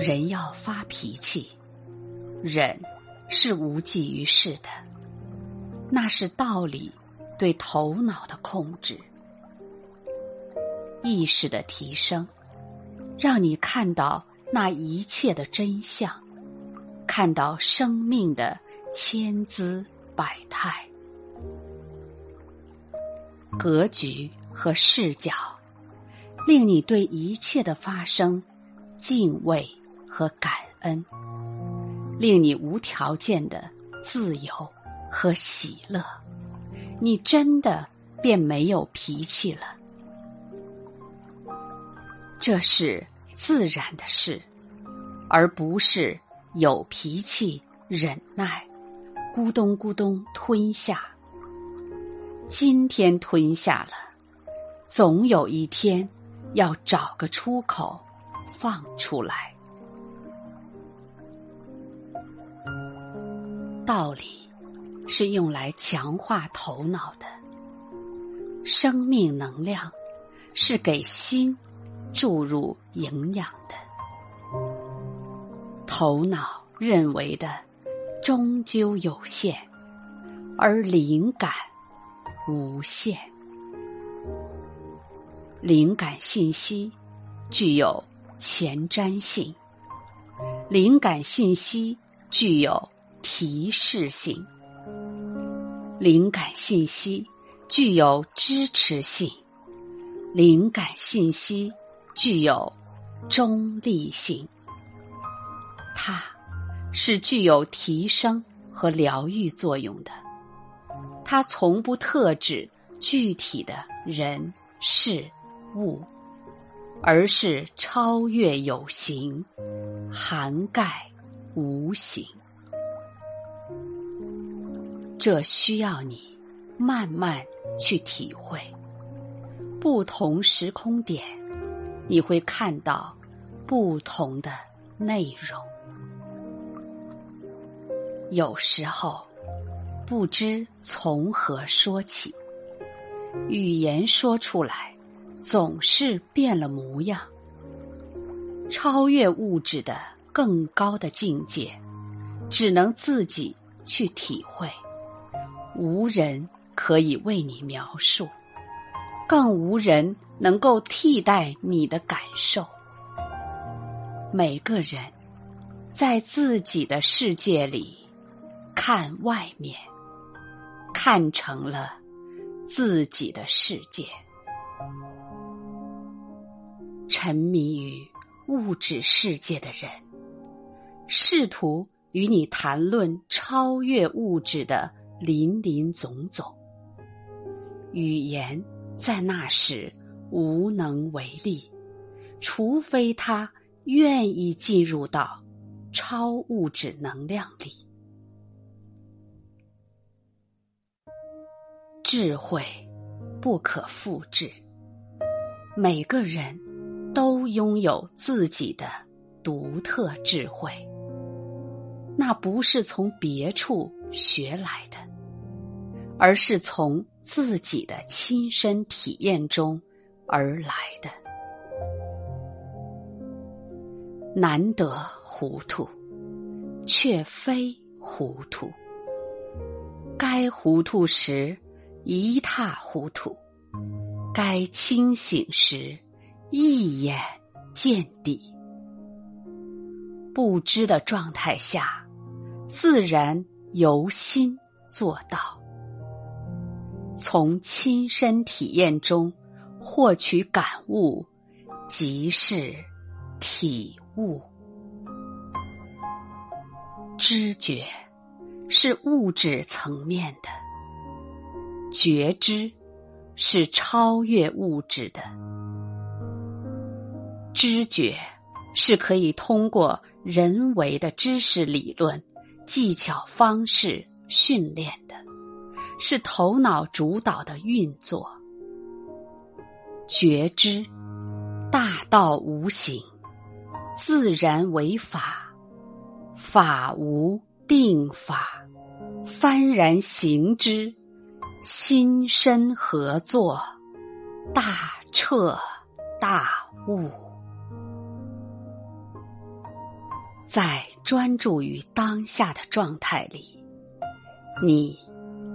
人要发脾气，忍是无济于事的，那是道理对头脑的控制。意识的提升，让你看到那一切的真相，看到生命的千姿百态。格局和视角，令你对一切的发生敬畏和感恩，令你无条件的自由和喜乐。你真的便没有脾气了。这是自然的事，而不是有脾气、忍耐、咕咚咕咚吞下。今天吞下了，总有一天要找个出口放出来。道理是用来强化头脑的，生命能量是给心。注入营养的，头脑认为的终究有限，而灵感无限。灵感信息具有前瞻性，灵感信息具有提示性，灵感信息具有支持性，灵感信息。具有中立性，它是具有提升和疗愈作用的。它从不特指具体的人事物，而是超越有形，涵盖无形。这需要你慢慢去体会，不同时空点。你会看到不同的内容。有时候不知从何说起，语言说出来总是变了模样。超越物质的更高的境界，只能自己去体会，无人可以为你描述。更无人能够替代你的感受。每个人在自己的世界里看外面，看成了自己的世界。沉迷于物质世界的人，试图与你谈论超越物质的林林总总语言。在那时无能为力，除非他愿意进入到超物质能量里。智慧不可复制，每个人都拥有自己的独特智慧，那不是从别处学来的，而是从。自己的亲身体验中而来的，难得糊涂，却非糊涂。该糊涂时一塌糊涂，该清醒时一眼见底。不知的状态下，自然由心做到。从亲身体验中获取感悟，即是体悟。知觉是物质层面的，觉知是超越物质的。知觉是可以通过人为的知识、理论、技巧、方式训练的。是头脑主导的运作，觉知大道无形，自然为法，法无定法，幡然行之，心身合作，大彻大悟。在专注于当下的状态里，你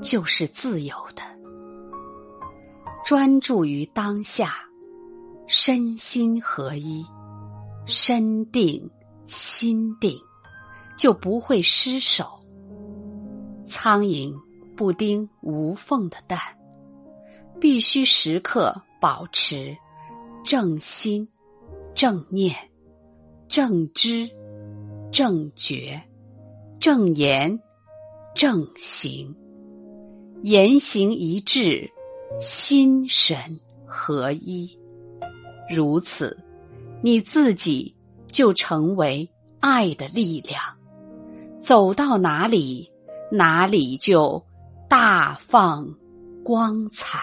就是自由的。专注于当下，身心合一，身定心定，就不会失手。苍蝇不叮无缝的蛋，必须时刻保持正心、正念、正知。正觉、正言、正行，言行一致，心神合一。如此，你自己就成为爱的力量，走到哪里，哪里就大放光彩。